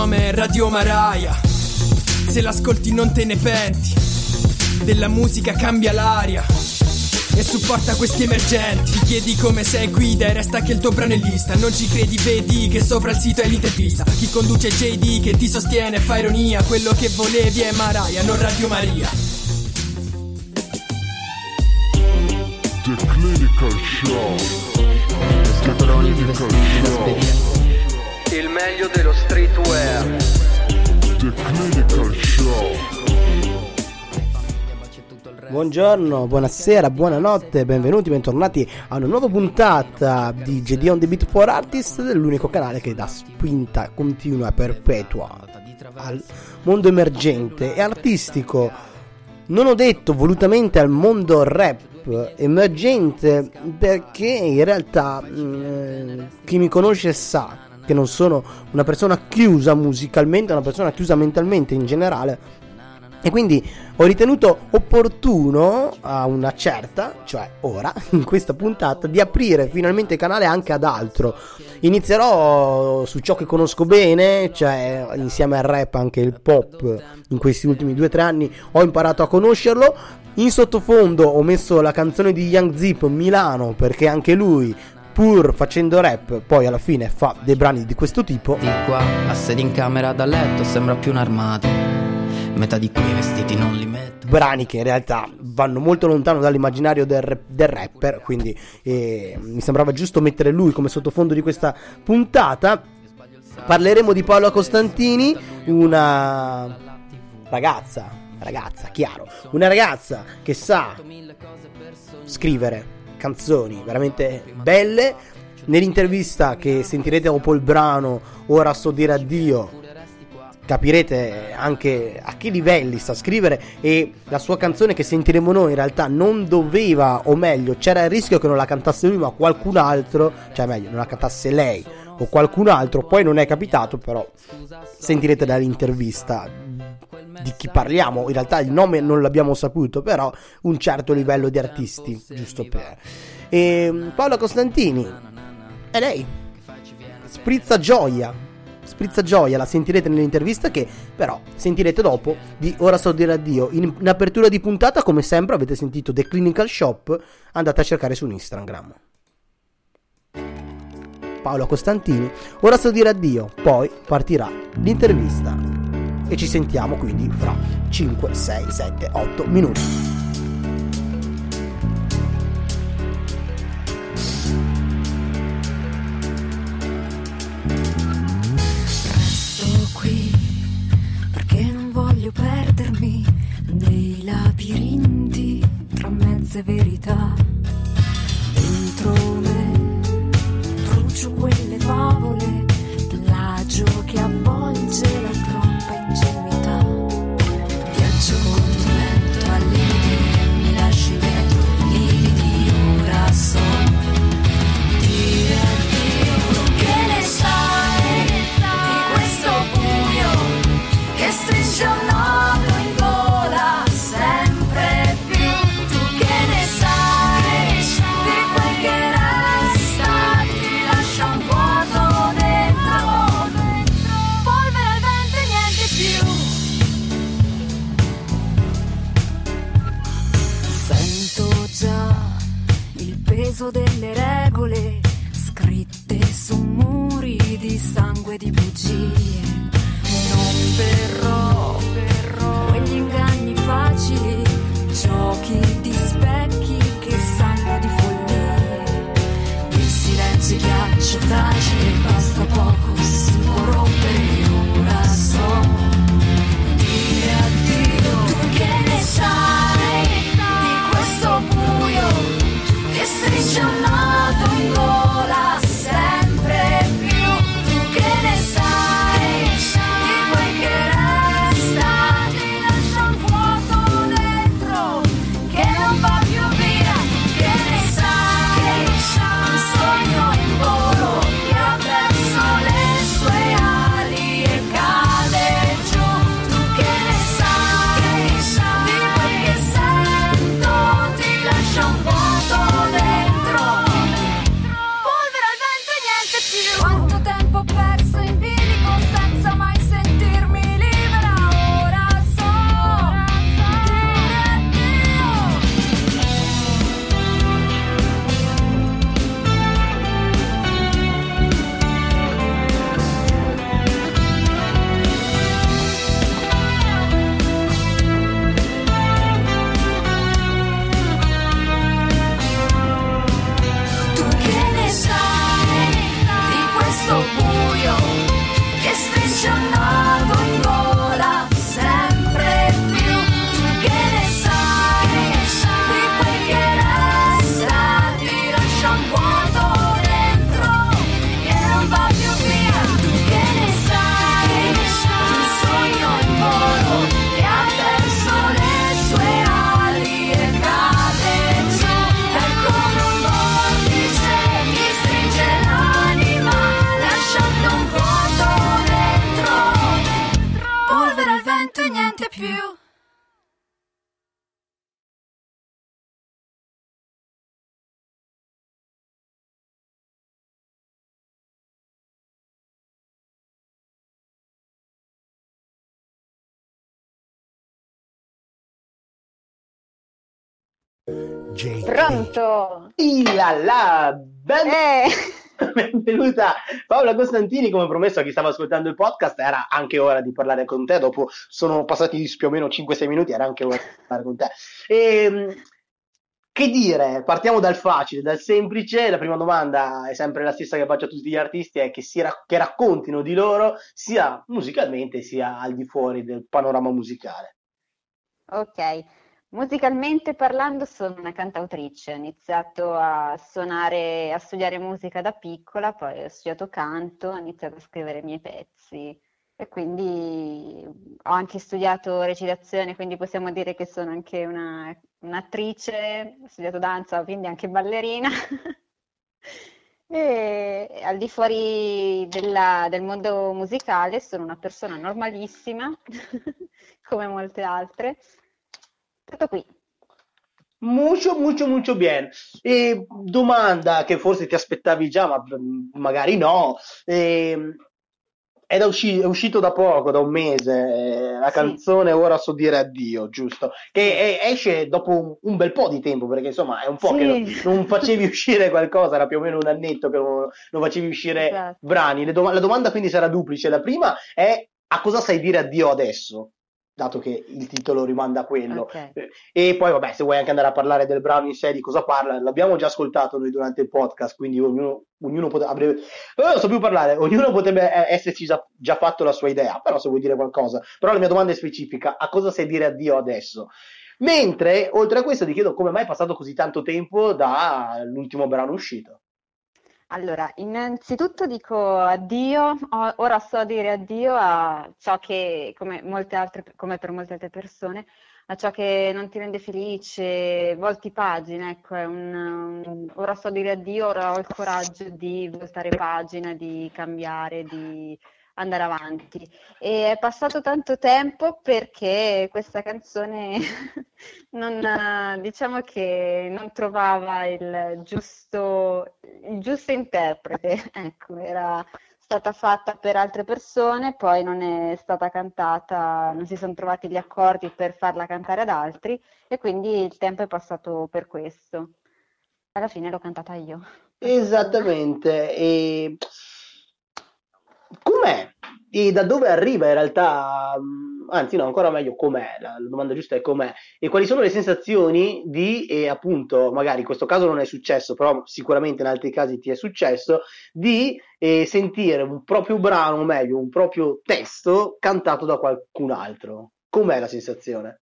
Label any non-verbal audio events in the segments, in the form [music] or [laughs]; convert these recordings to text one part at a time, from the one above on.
nome è Radio Maraia. Se l'ascolti non te ne penti. Della musica cambia l'aria. E supporta questi emergenti. Ti chiedi come sei guida e resta che il tuo brano è lista. Non ci credi, vedi che sopra il sito è l'intervista. Chi conduce JD che ti sostiene fa ironia. Quello che volevi è Maraia, non Radio Maria. The Clinical Show. Buongiorno, buonasera, buonanotte, benvenuti, bentornati a una nuova puntata di JD on the Beat for Artist, dell'unico canale che dà spinta continua e perpetua al mondo emergente e artistico. Non ho detto volutamente al mondo rap emergente perché in realtà mh, chi mi conosce sa che non sono una persona chiusa musicalmente, una persona chiusa mentalmente in generale e quindi ho ritenuto opportuno a una certa, cioè ora, [laughs] in questa puntata, di aprire finalmente il canale anche ad altro. Inizierò su ciò che conosco bene, cioè insieme al rap anche il pop. In questi ultimi due o tre anni ho imparato a conoscerlo. In sottofondo ho messo la canzone di Young Zip Milano perché anche lui pur facendo rap, poi alla fine fa dei brani di questo tipo. Di qua, a sedi in camera da letto, sembra più un armadio. Metà di quei vestiti non li metto. Brani che in realtà vanno molto lontano dall'immaginario del, del rapper, quindi eh, mi sembrava giusto mettere lui come sottofondo di questa puntata. Parleremo di Paola Costantini, una ragazza, ragazza, chiaro, una ragazza che sa scrivere canzoni veramente belle. Nell'intervista che sentirete dopo il brano Ora so dire addio capirete anche a che livelli sta a scrivere e la sua canzone che sentiremo noi in realtà non doveva o meglio c'era il rischio che non la cantasse lui ma qualcun altro cioè meglio non la cantasse lei o qualcun altro poi non è capitato però sentirete dall'intervista di chi parliamo in realtà il nome non l'abbiamo saputo però un certo livello di artisti giusto per e Paola Costantini è lei sprizza gioia sprizza gioia, la sentirete nell'intervista che però sentirete dopo di Ora so dire addio. In, in apertura di puntata, come sempre, avete sentito The Clinical Shop, andate a cercare su Instagram. Paolo Costantini, ora so dire addio, poi partirà l'intervista. E ci sentiamo quindi fra 5, 6, 7, 8 minuti. perdermi nei labirinti tra mezze verità. Basta più. Pronto? Ilala! Ben... Eh. [laughs] benvenuta Paola Costantini, come promesso a chi stava ascoltando il podcast era anche ora di parlare con te, dopo sono passati più o meno 5-6 minuti, era anche ora di parlare con te. Ehm, che dire, partiamo dal facile, dal semplice, la prima domanda è sempre la stessa che faccio a tutti gli artisti, è che, ra- che raccontino di loro sia musicalmente sia al di fuori del panorama musicale. ok. Musicalmente parlando sono una cantautrice, ho iniziato a suonare, a studiare musica da piccola, poi ho studiato canto, ho iniziato a scrivere i miei pezzi e quindi ho anche studiato recitazione, quindi possiamo dire che sono anche una, un'attrice, ho studiato danza, quindi anche ballerina. [laughs] E al di fuori della- del mondo musicale sono una persona normalissima, [laughs] come molte altre. Tutto qui. Mucho, mucho, mucho bien. E domanda che forse ti aspettavi già, ma magari no. Ehm, è, usci- è uscito da poco, da un mese, eh, la Sì. canzone Ora so dire addio, giusto? Che eh, esce dopo un, un bel po' di tempo, perché insomma è un po' che non, Sì. non facevi uscire qualcosa, era più o meno un annetto che non, non facevi uscire Esatto. brani. Dom- la domanda quindi sarà duplice. La prima è a cosa sai dire addio adesso? Dato che il titolo rimanda a quello. Ok. E poi, vabbè, se vuoi anche andare a parlare del brano in sé, di cosa parla, l'abbiamo già ascoltato noi durante il podcast, quindi ognuno, ognuno potrebbe, avrebbe, eh, non so più parlare, ognuno potrebbe eh, esserci già, già fatto la sua idea, però se vuoi dire qualcosa. Però la mia domanda è specifica, a cosa sai dire addio adesso? Mentre, oltre a questo, ti chiedo come mai è passato così tanto tempo dall'ultimo brano uscito. Allora, innanzitutto dico addio, ora so dire addio a ciò che, come altre, come per molte altre persone, a ciò che non ti rende felice, volti pagina, ecco, un, un- ora so dire addio, ora ho il coraggio di voltare pagina, di cambiare, di andare avanti. E è passato tanto tempo perché questa canzone [laughs] non, diciamo che non trovava il giusto, il giusto interprete. [laughs] Ecco, era stata fatta per altre persone, poi non è stata cantata, non si sono trovati gli accordi per farla cantare ad altri e quindi il tempo è passato per questo. Alla fine l'ho cantata io. Esattamente. E? E da dove arriva in realtà? mh, Anzi, no, ancora meglio, com'è? La, la domanda giusta è com'è? E quali sono le sensazioni di, e appunto, magari in questo caso non è successo, però sicuramente in altri casi ti è successo, di eh, sentire un proprio brano, o meglio, un proprio testo cantato da qualcun altro. Com'è la sensazione?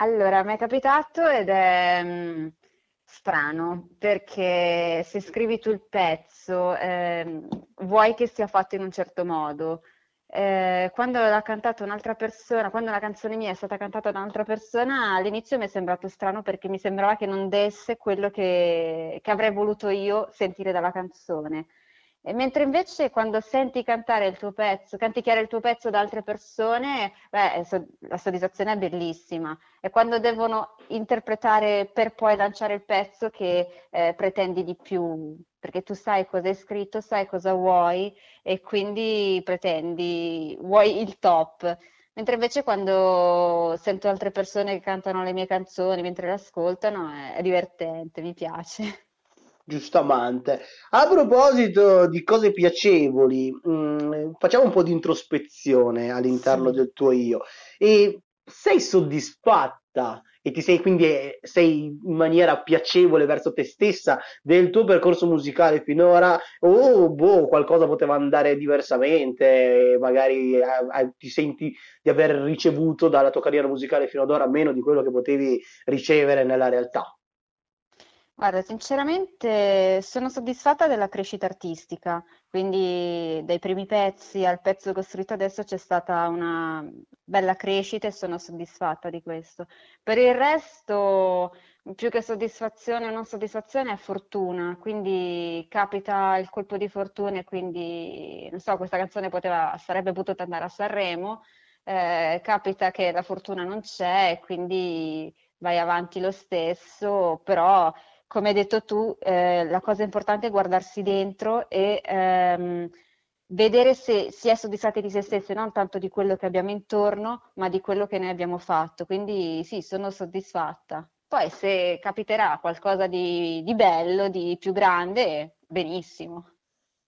Allora, mi è capitato ed è mm, strano perché se scrivi tu il pezzo, ehm, vuoi che sia fatto in un certo modo. Eh, quando l'ha cantato un'altra persona, quando la canzone mia è stata cantata da un'altra persona, all'inizio mi è sembrato strano perché mi sembrava che non desse quello che, che avrei voluto io sentire dalla canzone. E mentre invece quando senti cantare il tuo pezzo, canticchiare il tuo pezzo da altre persone, beh, la soddisfazione è bellissima. È quando devono interpretare per poi lanciare il pezzo che eh, pretendi di più, perché tu sai cosa hai scritto, sai cosa vuoi e quindi pretendi, vuoi il top. Mentre invece quando sento altre persone che cantano le mie canzoni mentre le ascoltano, è, è divertente, mi piace. Giustamente. A proposito di cose piacevoli, mh, facciamo un po' di introspezione all'interno Sì. del tuo io. E sei soddisfatta e ti sei quindi eh, sei in maniera piacevole verso te stessa del tuo percorso musicale finora? O boh, qualcosa poteva andare diversamente, magari eh, eh, ti senti di aver ricevuto dalla tua carriera musicale fino ad ora meno di quello che potevi ricevere nella realtà? Guarda, sinceramente sono soddisfatta della crescita artistica, quindi dai primi pezzi al pezzo costruito adesso c'è stata una bella crescita e sono soddisfatta di questo. Per il resto, più che soddisfazione o non soddisfazione, è fortuna, quindi capita il colpo di fortuna e quindi, non so, questa canzone poteva, sarebbe potuta andare a Sanremo, eh, capita che la fortuna non c'è e quindi vai avanti lo stesso, però come hai detto tu, eh, la cosa importante è guardarsi dentro e ehm, vedere se si è soddisfatti di se stessi, non tanto di quello che abbiamo intorno, ma di quello che ne abbiamo fatto. Quindi sì, sono soddisfatta. Poi se capiterà qualcosa di, di bello, di più grande, benissimo.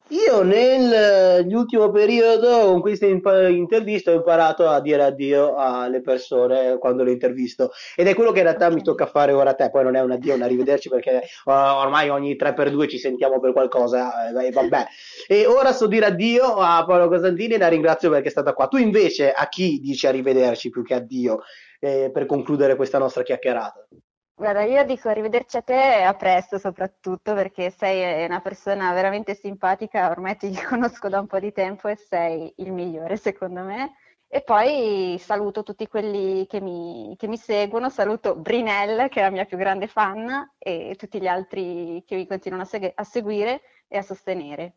Io nell'ultimo periodo con queste impa- interviste ho imparato a dire addio alle persone quando le intervisto ed è quello che in realtà mi tocca fare ora a te, poi non è un addio, un arrivederci perché uh, ormai ogni 3x2 ci sentiamo per qualcosa eh, e vabbè. E ora so dire addio a Paolo Cosantini e la ringrazio perché è stata qua. Tu invece a chi dici arrivederci più che addio eh, per concludere questa nostra chiacchierata? Guarda, io dico arrivederci a te a presto soprattutto perché sei una persona veramente simpatica, ormai ti [laughs] conosco da un po' di tempo e sei il migliore secondo me. E poi saluto tutti quelli che mi, che mi seguono, saluto Brinell che è la mia più grande fan e tutti gli altri che mi continuano a, seg- a seguire e a sostenere.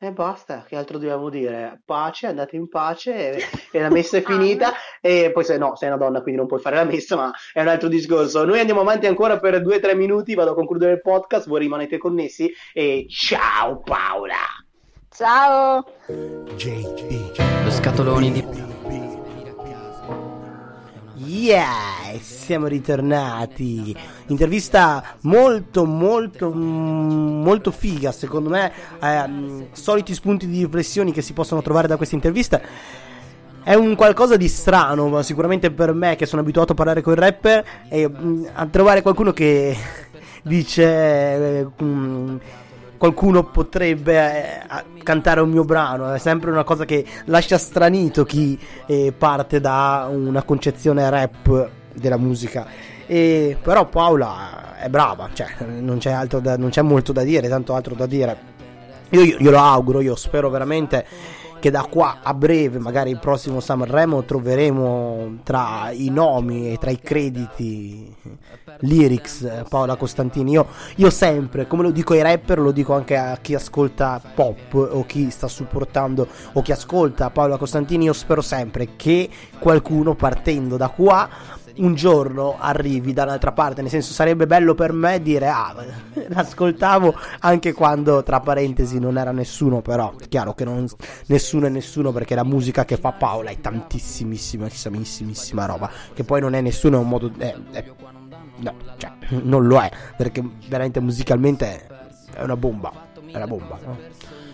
E basta, che altro dobbiamo dire? Pace, andate in pace e, [laughs] e la messa è finita. e poi se no, sei una donna, quindi non puoi fare la messa, ma è un altro discorso. Noi andiamo avanti ancora per due o tre minuti, vado a concludere il podcast, voi rimanete connessi e ciao Paola! Ciao! JB. Lo scatoloni di Yeah, siamo ritornati. Intervista molto, molto, mm, molto figa, secondo me. Eh, soliti spunti di riflessioni che si possono trovare da questa intervista. È un qualcosa di strano, ma sicuramente per me che sono abituato a parlare con il rapper, e mm, a trovare qualcuno che [laughs] dice. Eh, mm, qualcuno potrebbe eh, cantare un mio brano. È sempre una cosa che lascia stranito chi eh, parte da una concezione rap della musica. E, però Paola è brava, cioè, non, c'è da, non c'è molto da dire, tanto altro da dire. Io, io, io lo auguro, io spero veramente che da qua a breve, magari il prossimo Sanremo, troveremo tra i nomi e tra i crediti lyrics eh, Paola Costantini. Io, io, sempre, come lo dico ai rapper, lo dico anche a chi ascolta pop o chi sta supportando o chi ascolta Paola Costantini. Io spero sempre che qualcuno partendo da qua un giorno arrivi dall'altra parte, nel senso sarebbe bello per me dire ah, [laughs] l'ascoltavo anche quando tra parentesi non era nessuno, però è chiaro che non, nessuno è nessuno perché la musica che fa Paola è tantissimissimissima roba, che poi non è nessuno, è un modo... È, è, no, cioè, [laughs] non lo è, perché veramente musicalmente è una bomba, è una bomba. No?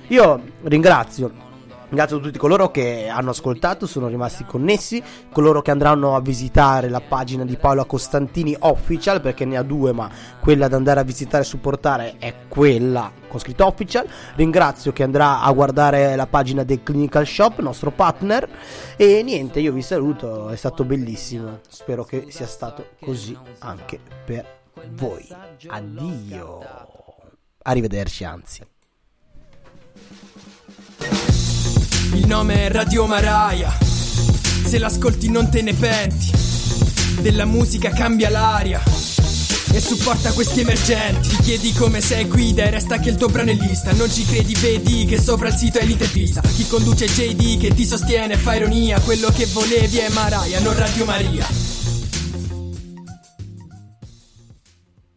Io ringrazio Ringrazio tutti coloro che hanno ascoltato, sono rimasti connessi, coloro che andranno a visitare la pagina di Paola Costantini Official, perché ne ha due, ma quella da andare a visitare e supportare è quella con scritto Official. Ringrazio chi andrà a guardare la pagina del Clinical Shop, nostro partner. E niente, io vi saluto, è stato bellissimo. Spero che sia stato così anche per voi. Addio. Arrivederci, anzi. Il nome è Radio Maraia. Se l'ascolti non te ne penti. Della musica cambia l'aria. E supporta questi emergenti Ti chiedi come sei guida e resta che il tuo brano è lista Non ci credi, vedi che sopra il sito è l'intervista Chi conduce JD che ti sostiene fa ironia Quello che volevi è Maraia, non Radio Maria